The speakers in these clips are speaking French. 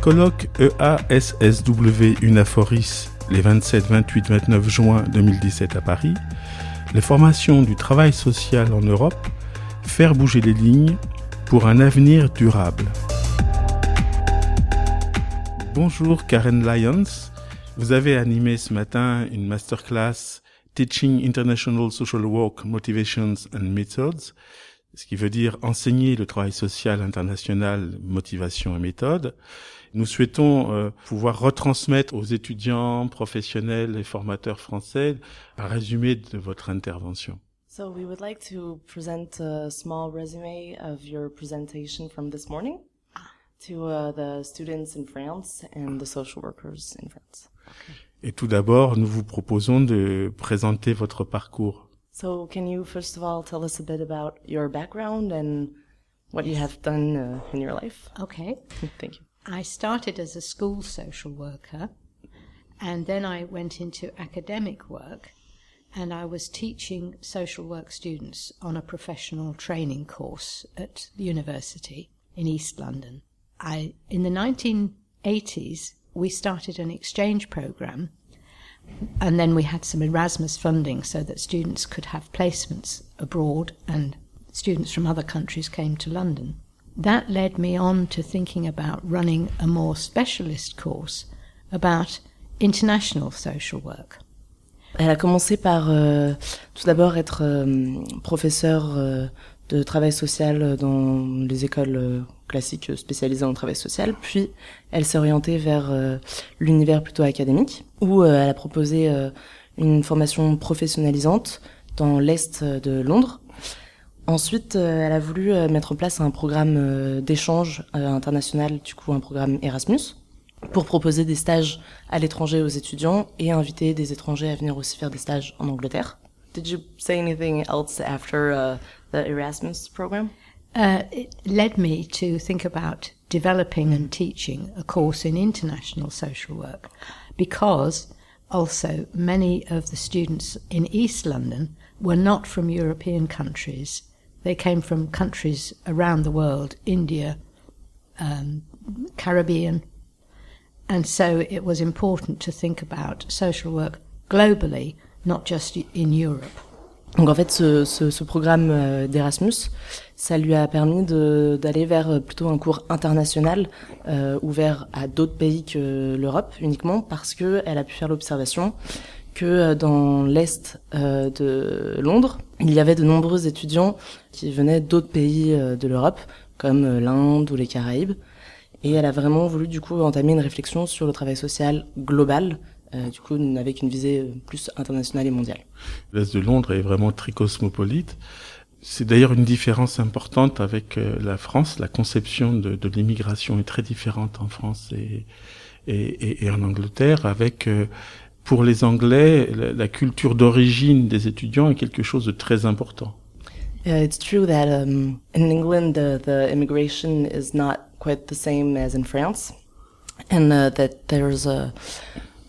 Colloque EASSW Unaforis les 27, 28, 29 juin 2017 à Paris. Les formations du travail social en Europe, faire bouger les lignes pour un avenir durable. Bonjour Karen Lyons. Vous avez animé ce matin une masterclass Teaching International Social Work Motivations and Methods, ce qui veut dire enseigner le travail social international, motivation et méthode. Nous souhaitons euh, pouvoir retransmettre aux étudiants, professionnels et formateurs français un résumé de votre intervention. So we would like to present a small resume of your presentation from this morning to uh, the students in France and the social workers in France. Et tout d'abord, nous vous proposons de présenter votre parcours. So can you first of all tell us a bit about your background and what you have done uh, in your life? Okay. Thank you. I started as a school social worker and then I went into academic work and I was teaching social work students on a professional training course at the university in East London. I, in the 1980s, we started an exchange program and then we had some Erasmus funding so that students could have placements abroad and students from other countries came to London. That led me on to thinking about running a more specialist course about international social work. Elle a commencé par euh, tout d'abord être euh, professeure euh, de travail social dans les écoles euh, classiques spécialisées en travail social, puis elle s'est orientée vers euh, l'univers plutôt académique, où euh, elle a proposé une formation professionnalisante dans l'Est de Londres. Ensuite, elle a voulu mettre en place un programme d'échange international, du coup un programme Erasmus, pour proposer des stages à l'étranger aux étudiants et inviter des étrangers à venir aussi faire des stages en Angleterre. Did you say anything else after uh, the Erasmus program? Uh, it led me to think about developing and teaching a course in international social work because also many of the students in East London were not from European countries. They came from countries around the world, India, um, Caribbean, and so it was important to think about social work globally, not just in Europe. Donc en fait, ce, ce, ce programme euh, d'Erasmus, ça lui a permis d'aller vers euh, plutôt un cours international euh, ouvert à d'autres pays que l'Europe uniquement parce que elle a pu faire l'observation que euh, dans l'est euh, de Londres, il y avait de nombreux étudiants qui venaient d'autres pays de l'Europe comme l'Inde ou les Caraïbes et elle a vraiment voulu du coup entamer une réflexion sur le travail social global euh, du coup avec une visée euh, plus internationale et mondiale. L'Est de Londres est vraiment très cosmopolite. C'est d'ailleurs une différence importante avec euh, la France. La conception de, de l'immigration est très différente en France et, et, et en Angleterre, avec pour les Anglais la, la culture d'origine des étudiants est quelque chose de très important. Yeah, it's true that um, in England the, the immigration is not quite the same as in France, and uh, that there's a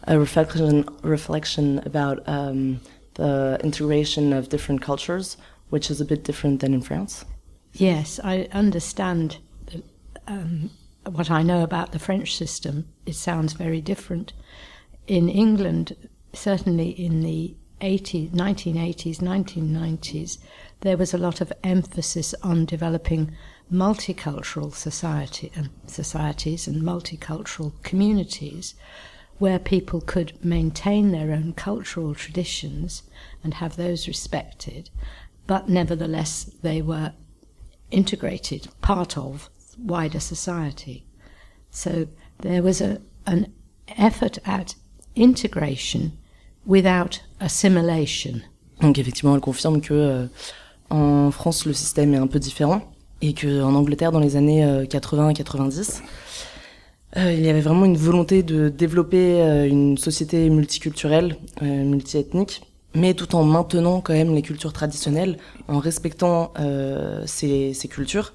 a reflection reflection about um, the integration of different cultures, which is a bit different than in France. Yes, I understand. um, what I know about the French system, it sounds very different. In England, certainly in the 80s, 1980s, 1990s, there was a lot of emphasis on developing multicultural society and societies and multicultural communities where people could maintain their own cultural traditions and have those respected, but nevertheless they were integrated, part of wider society. So there was a, an effort at integration without assimilation. Donc effectivement, elle confirme que euh, en France le système est un peu différent et que en Angleterre dans les années euh, 80 90 Euh, il y avait vraiment une volonté de développer euh, une société multiculturelle, euh, multiethnique, mais tout en maintenant quand même les cultures traditionnelles, en respectant ces, cultures,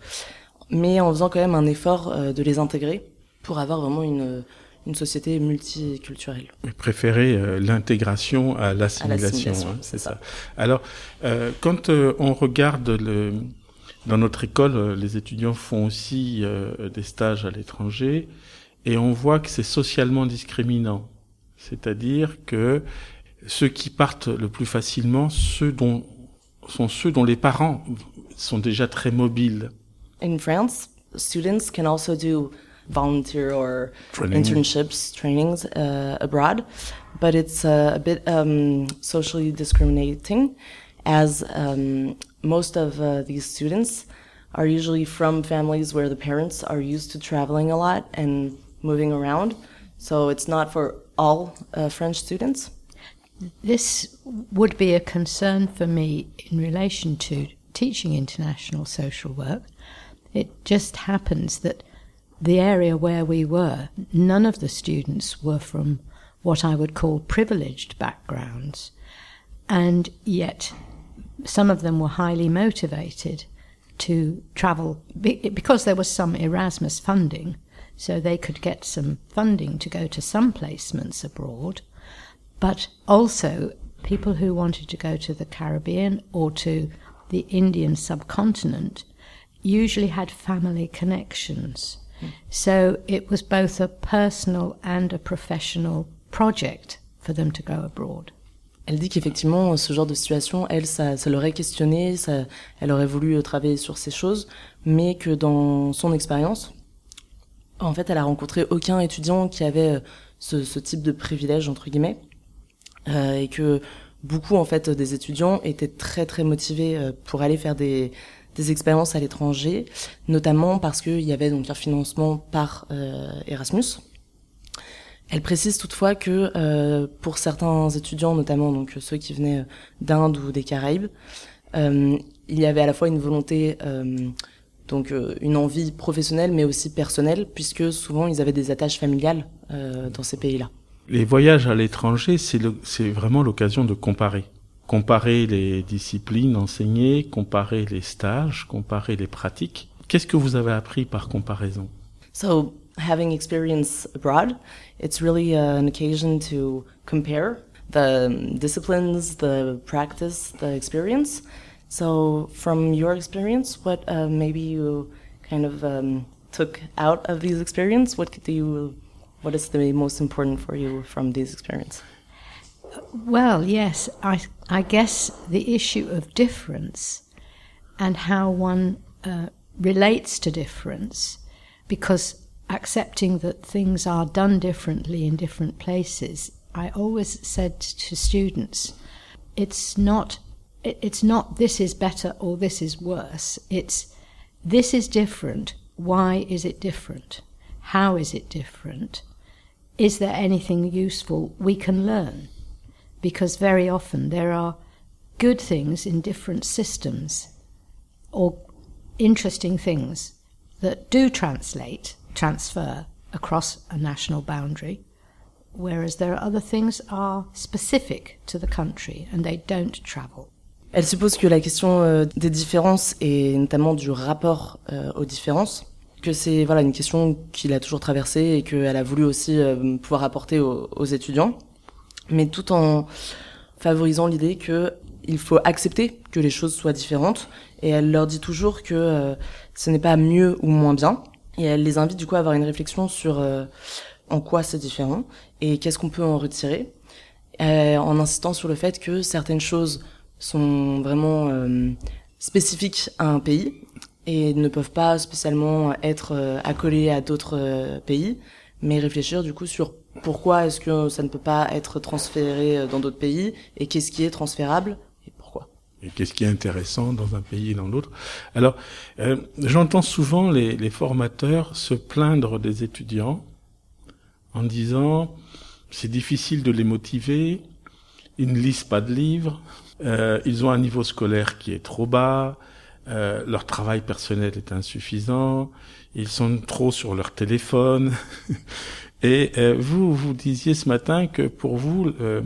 mais en faisant quand même un effort de les intégrer pour avoir vraiment une, une société multiculturelle. Préférer euh, l'intégration à l'assimilation, hein, c'est ça. ça. Alors, quand on regarde le, dans notre école, les étudiants font aussi des stages à l'étranger. et on voit que c'est socialement discriminant. C'est-à-dire que ceux qui partent le plus facilement, ceux dont, sont ceux dont les parents sont déjà très mobiles. In France, students can also do volunteer or Training. internships, trainings uh, abroad, but it's uh, a bit um, socially discriminating as um, most of uh, these students are usually from families where the parents are used to traveling a lot and moving around. So it's not for all uh, French students. This would be a concern for me in relation to teaching international social work. It just happens that the area where we were, none of the students were from what I would call privileged backgrounds, and yet some of them were highly motivated to travel because there was some Erasmus funding, so they could get some funding to go to some placements abroad, but also people who wanted to go to the Caribbean or to the Indian subcontinent usually had family connections. So it was both a personal and a professional project for them to go abroad. Elle dit qu'effectivement, ce genre de situation, elle, ça, ça l'aurait questionné, ça, elle aurait voulu euh, travailler sur ces choses, mais que dans son expérience, en fait, elle a rencontré aucun étudiant qui avait euh, ce, type de privilège, entre guillemets, euh, et que beaucoup, en fait, des étudiants étaient très, très motivés pour aller faire des, des expériences à l'étranger, notamment parce qu'il y avait donc un financement par euh, Erasmus. Elle précise toutefois que euh, pour certains étudiants, notamment donc ceux qui venaient euh, d'Inde ou des Caraïbes, euh, il y avait à la fois une volonté, euh, donc une envie professionnelle, mais aussi personnelle, puisque souvent ils avaient des attaches familiales dans ces pays-là. Les voyages à l'étranger, c'est vraiment l'occasion de comparer. Comparer les disciplines enseignées, comparer les stages, comparer les pratiques. Qu'est-ce que vous avez appris par comparaison? So having experience abroad, it's really uh, an occasion to compare the um, disciplines, the practice, the experience. So from your experience, what uh, maybe you kind of um, took out of these experience? What do you, what is the most important for you from these experience? Well, yes, I, I guess the issue of difference and how one uh, relates to difference, because accepting that things are done differently in different places, I always said to students, it's not, it's not this is better or this is worse. It's this is different. Why is it different? How is it different? Is there anything useful we can learn? Because very often there are good things in different systems or interesting things that do translate, transfer across a national boundary, whereas there are other things are specific to the country and they don't travel. Elle suppose que la question euh, des différences et notamment du rapport euh, aux différences, que c'est voilà une question qu'il a toujours traversée et qu'elle a voulu aussi euh, pouvoir apporter aux, aux étudiants, mais tout en favorisant l'idée que il faut accepter que les choses soient différentes. Et elle leur dit toujours que euh, ce n'est pas mieux ou moins bien. Et elle les invite du coup à avoir une réflexion sur euh, en quoi c'est différent et qu'est-ce qu'on peut en retirer euh, en insistant sur le fait que certaines choses sont vraiment euh, spécifiques à un pays et ne peuvent pas spécialement être accolées à d'autres pays, mais réfléchir du coup sur pourquoi est-ce que ça ne peut pas être transféré euh, dans d'autres pays? Et qu'est-ce qui est transférable? Et pourquoi? Et qu'est-ce qui est intéressant dans un pays et dans l'autre? Alors, euh, j'entends souvent les, les formateurs se plaindre des étudiants en disant c'est difficile de les motiver, ils ne lisent pas de livres, euh, ils ont un niveau scolaire qui est trop bas, euh, leur travail personnel est insuffisant, ils sont trop sur leur téléphone. Et euh, vous, vous disiez ce matin que pour vous, euh,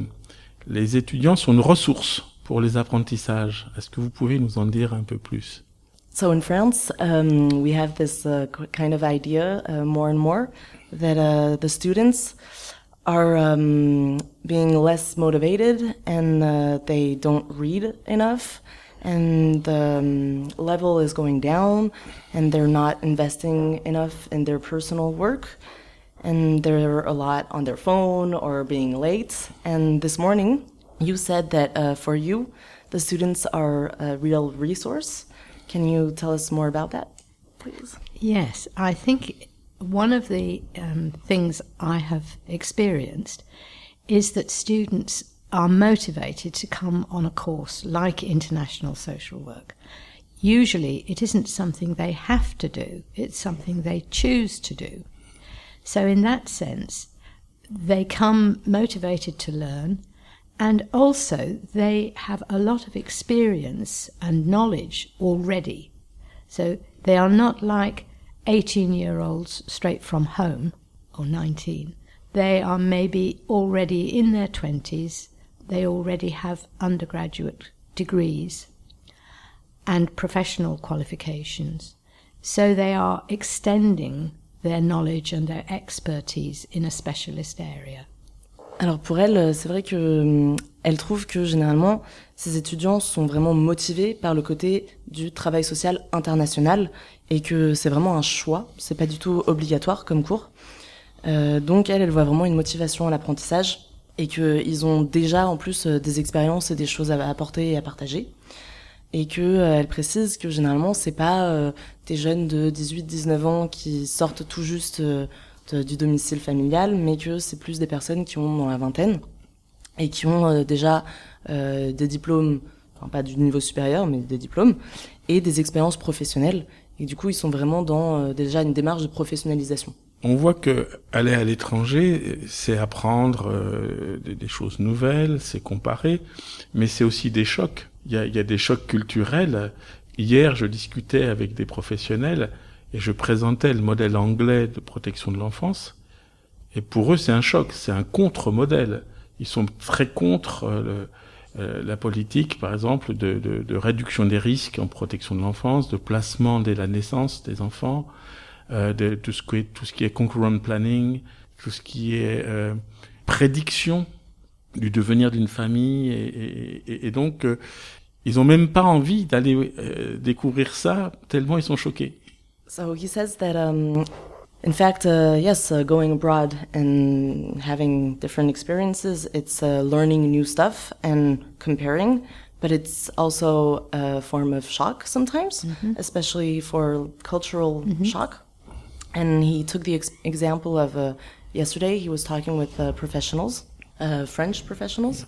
les étudiants sont une ressource pour les apprentissages. Est-ce que vous pouvez nous en dire un peu plus? So in France, um, we have this uh, kind of idea uh, more and more that uh, the students are um, being less motivated and uh, they don't read enough and the um, level is going down and they're not investing enough in their personal work and they're a lot on their phone or being late. And this morning, you said that uh, for you, the students are a real resource. Can you tell us more about that, please? Yes, I think one of the um, things I have experienced is that students are motivated to come on a course like international social work. Usually, it isn't something they have to do, it's something they choose to do. So, in that sense, they come motivated to learn, and also they have a lot of experience and knowledge already. So, they are not like 18 year olds straight from home or 19. They are maybe already in their 20s, they already have undergraduate degrees and professional qualifications. So they are extending their knowledge and their expertise in a specialist area. Alors pour elle, c'est vrai que hum, trouve que généralement ces étudiants sont vraiment motivés par le côté du travail social international et que c'est vraiment un choix, c'est pas du tout obligatoire comme cours. Euh, donc elle, elle voit vraiment une motivation à l'apprentissage et qu'ils ont déjà en plus euh, des expériences et des choses à apporter et à partager et que euh, elle précise que généralement c'est pas euh, des jeunes de 18-19 ans qui sortent tout juste euh, du domicile familial, mais que c'est plus des personnes qui ont dans la vingtaine et qui ont euh, déjà euh, des diplômes, enfin pas du niveau supérieur, mais des diplômes et des expériences professionnelles. Et du coup, ils sont vraiment dans déjà une démarche de professionnalisation. On voit que aller à l'étranger, c'est apprendre des, des choses nouvelles, c'est comparer, mais c'est aussi des chocs il y a, y a, des chocs culturels. Hier, je discutais avec des professionnels et je présentais le modèle anglais de protection de l'enfance. Et pour eux, c'est un choc, c'est un contre-modèle. Ils sont très contre euh, le, euh, la politique, par exemple, de, de, de, réduction des risques en protection de l'enfance, de placement dès la naissance des enfants, euh, de, tout, ce qui est, tout ce qui est concurrent planning, tout ce qui est euh, prédiction du devenir d'une famille. Et, et, et donc, euh, ils ont même pas envie d'aller euh, découvrir ça tellement ils sont choqués. So he says that, um, in fact, uh, yes, uh, going abroad and having different experiences, it's uh, learning new stuff and comparing, but it's also a form of shock sometimes, mm -hmm. especially for cultural mm -hmm. shock. And he took the ex example of uh, yesterday, he was talking with uh, professionals, uh, French professionals.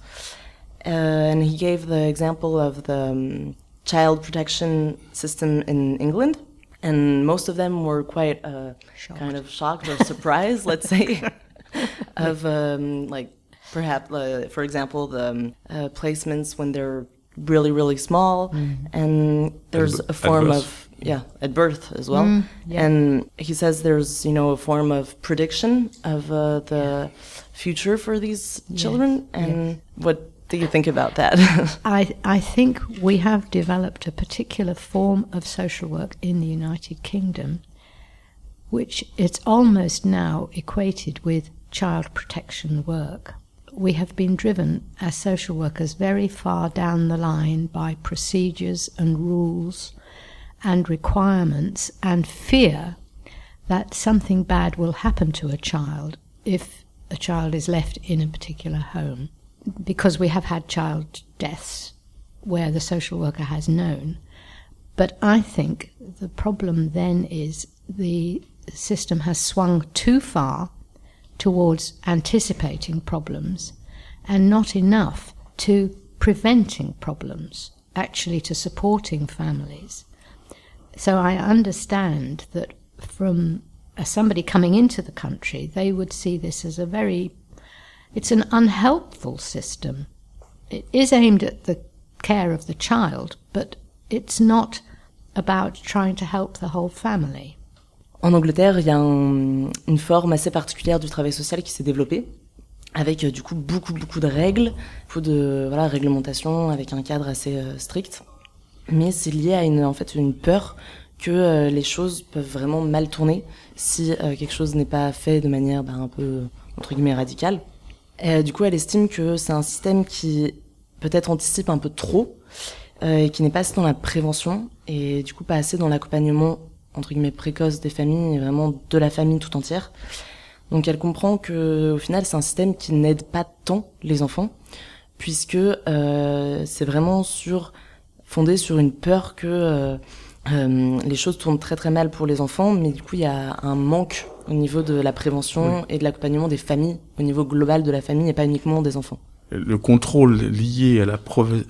Uh, and he gave the example of the um, child protection system in England. And most of them were quite uh, kind of shocked or surprised, let's say, of um, like perhaps, uh, for example, the um, uh, placements when they're really, really small. Mm. And there's a form of, yeah, at birth as well. Mm, yeah. And he says there's, you know, a form of prediction of uh, the future for these children. Yeah. And yeah. what do you think about that? I, I think we have developed a particular form of social work in the United Kingdom, which it's almost now equated with child protection work. We have been driven as social workers very far down the line by procedures and rules and requirements and fear that something bad will happen to a child if a child is left in a particular home because we have had child deaths where the social worker has known. But I think the problem then is the system has swung too far towards anticipating problems and not enough to preventing problems, actually to supporting families. So I understand that from uh, somebody coming into the country, they would see this as a very it's an unhelpful system. It is aimed at the care of the child, but it's not about trying to help the whole family. En Angleterre, il y a un, une forme assez particulière du travail social qui s'est développée, avec euh, du coup beaucoup beaucoup de règles, beaucoup de voilà réglementation, avec un cadre assez euh, strict. Mais c'est lié à une en fait une peur que euh, les choses peuvent vraiment mal tourner si quelque chose n'est pas fait de manière bah, un peu entre guillemets radicale. Du coup, elle estime que c'est un système qui peut-être anticipe un peu trop et qui n'est pas assez dans la prévention et du coup pas assez dans l'accompagnement entre guillemets précoce des familles et vraiment de la famille tout entière. Donc elle comprend que au final c'est un système qui n'aide pas tant les enfants puisque euh, c'est vraiment sur fondé sur une peur que euh, euh, les choses tournent très très mal pour les enfants, mais du coup il y a un manque au niveau de la prévention et de l'accompagnement des familles, au niveau global de la famille et pas uniquement des enfants. Le contrôle lié à la,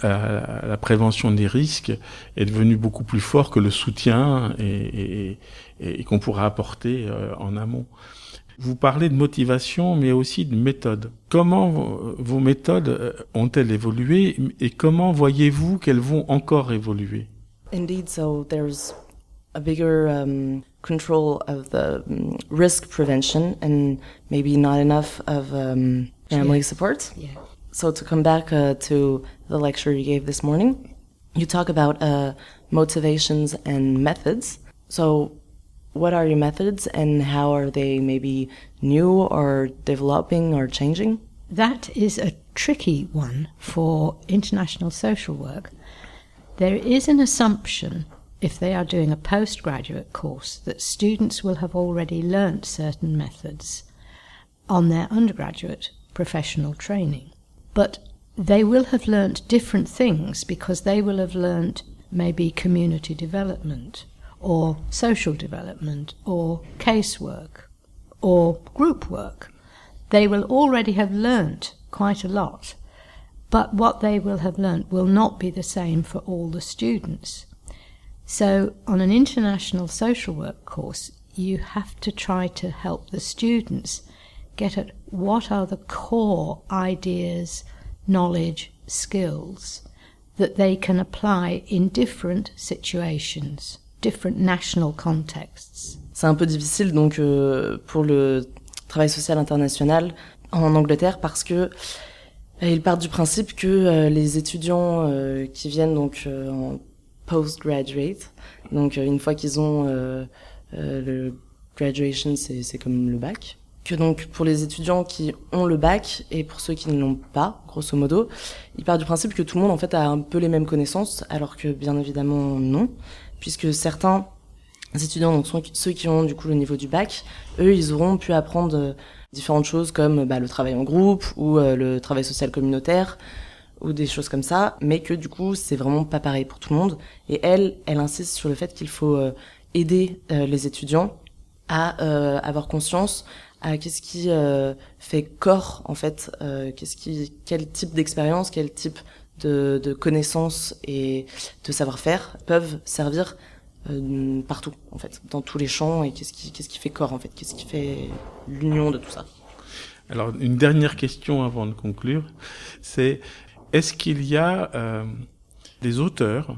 à la prévention des risques est devenu beaucoup plus fort que le soutien et, et, et qu'on pourra apporter euh, en amont. Vous parlez de motivation, mais aussi de méthode. Comment vos méthodes euh, ont-elles évolué et comment voyez-vous qu'elles vont encore évoluer? Indeed, so there's a bigger um, control of the um, risk prevention and maybe not enough of um, family support. Yeah. So to come back uh, to the lecture you gave this morning, you talk about uh, motivations and methods. So what are your methods and how are they maybe new or developing or changing? That is a tricky one for international social work there is an assumption, if they are doing a postgraduate course, that students will have already learnt certain methods on their undergraduate professional training. But they will have learnt different things because they will have learnt maybe community development or social development or casework or group work. They will already have learnt quite a lot but what they will have learnt will not be the same for all the students. So, on an international social work course, you have to try to help the students get at what are the core ideas, knowledge, skills that they can apply in different situations, different national contexts. C'est un peu difficile donc euh, pour le travail social international en Angleterre parce que Ils partent du principe que euh, les étudiants euh, qui viennent donc euh, en postgraduate, donc une fois qu'ils ont le graduation, c'est comme le bac, donc pour les étudiants qui ont le bac et pour ceux qui ne l'ont pas, grosso modo, ils partent du principe que tout le monde en fait a un peu les mêmes connaissances, alors que bien évidemment non, puisque certains étudiants, donc ceux qui ont du coup le niveau du bac, eux ils auront pu apprendre différentes choses comme bah, le travail en groupe ou euh, le travail social communautaire ou des choses comme ça, mais que du coup c'est vraiment pas pareil pour tout le monde. Et elle, elle insiste sur le fait qu'il faut euh, aider euh, les étudiants à avoir conscience à qu'est-ce qui fait corps en fait, qu'est-ce qui, quel type d'expérience, quel type de, de connaissances et de savoir-faire peuvent servir euh, partout en fait, dans tous les champs et qu'est-ce qui, qu'est-ce qui fait corps en fait, qu'est-ce qui fait l'union de tout ça? Alors une dernière question avant de conclure, c'est est-ce qu'il y a euh, des auteurs,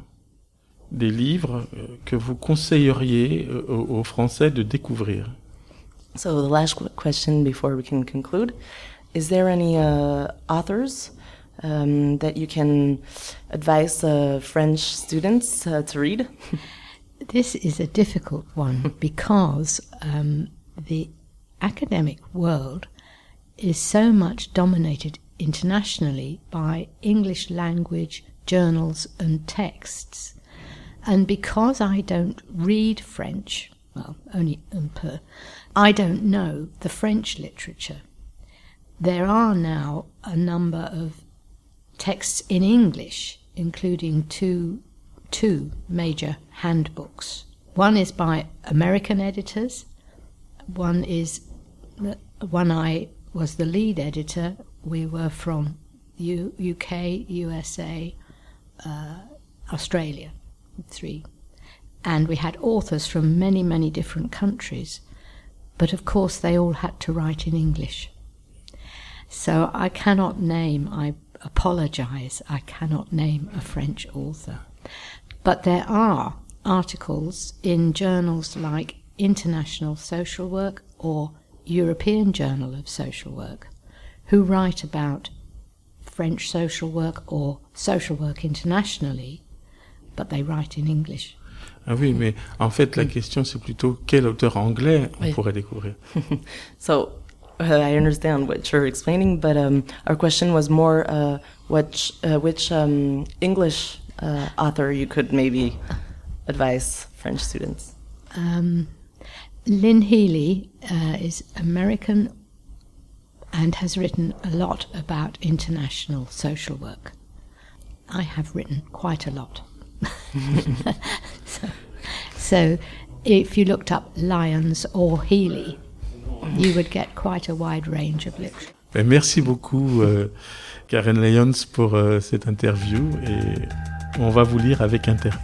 des livres euh, que vous conseilleriez euh, aux Français de découvrir? So the last question before we can conclude, is there any uh, authors um, that you can advise uh, French students uh, to read? This is a difficult one because um, the academic world is so much dominated internationally by English language journals and texts. And because I don't read French, well, only un peu, I don't know the French literature. There are now a number of texts in English, including two two major handbooks. One is by American editors. One is one I was the lead editor. We were from U- UK, USA, uh, Australia, three, and we had authors from many, many different countries. But of course, they all had to write in English. So I cannot name. I apologize. I cannot name a French author. But there are articles in journals like International Social Work or European Journal of Social Work who write about French social work or social work internationally, but they write in English. Ah oui, mais en fait, la question, c'est plutôt quel auteur anglais on oui. pourrait découvrir. so, uh, I understand what you're explaining, but um, our question was more uh, what, uh, which um, English uh, author you could maybe advise French students? Um, Lynn Healy uh, is American and has written a lot about international social work. I have written quite a lot. so, if you looked up Lyons or Healy, you would get quite a wide range of literature. Ben, merci beaucoup, euh, Karen Lyons, pour euh, cette interview et on va vous lire avec intérêt.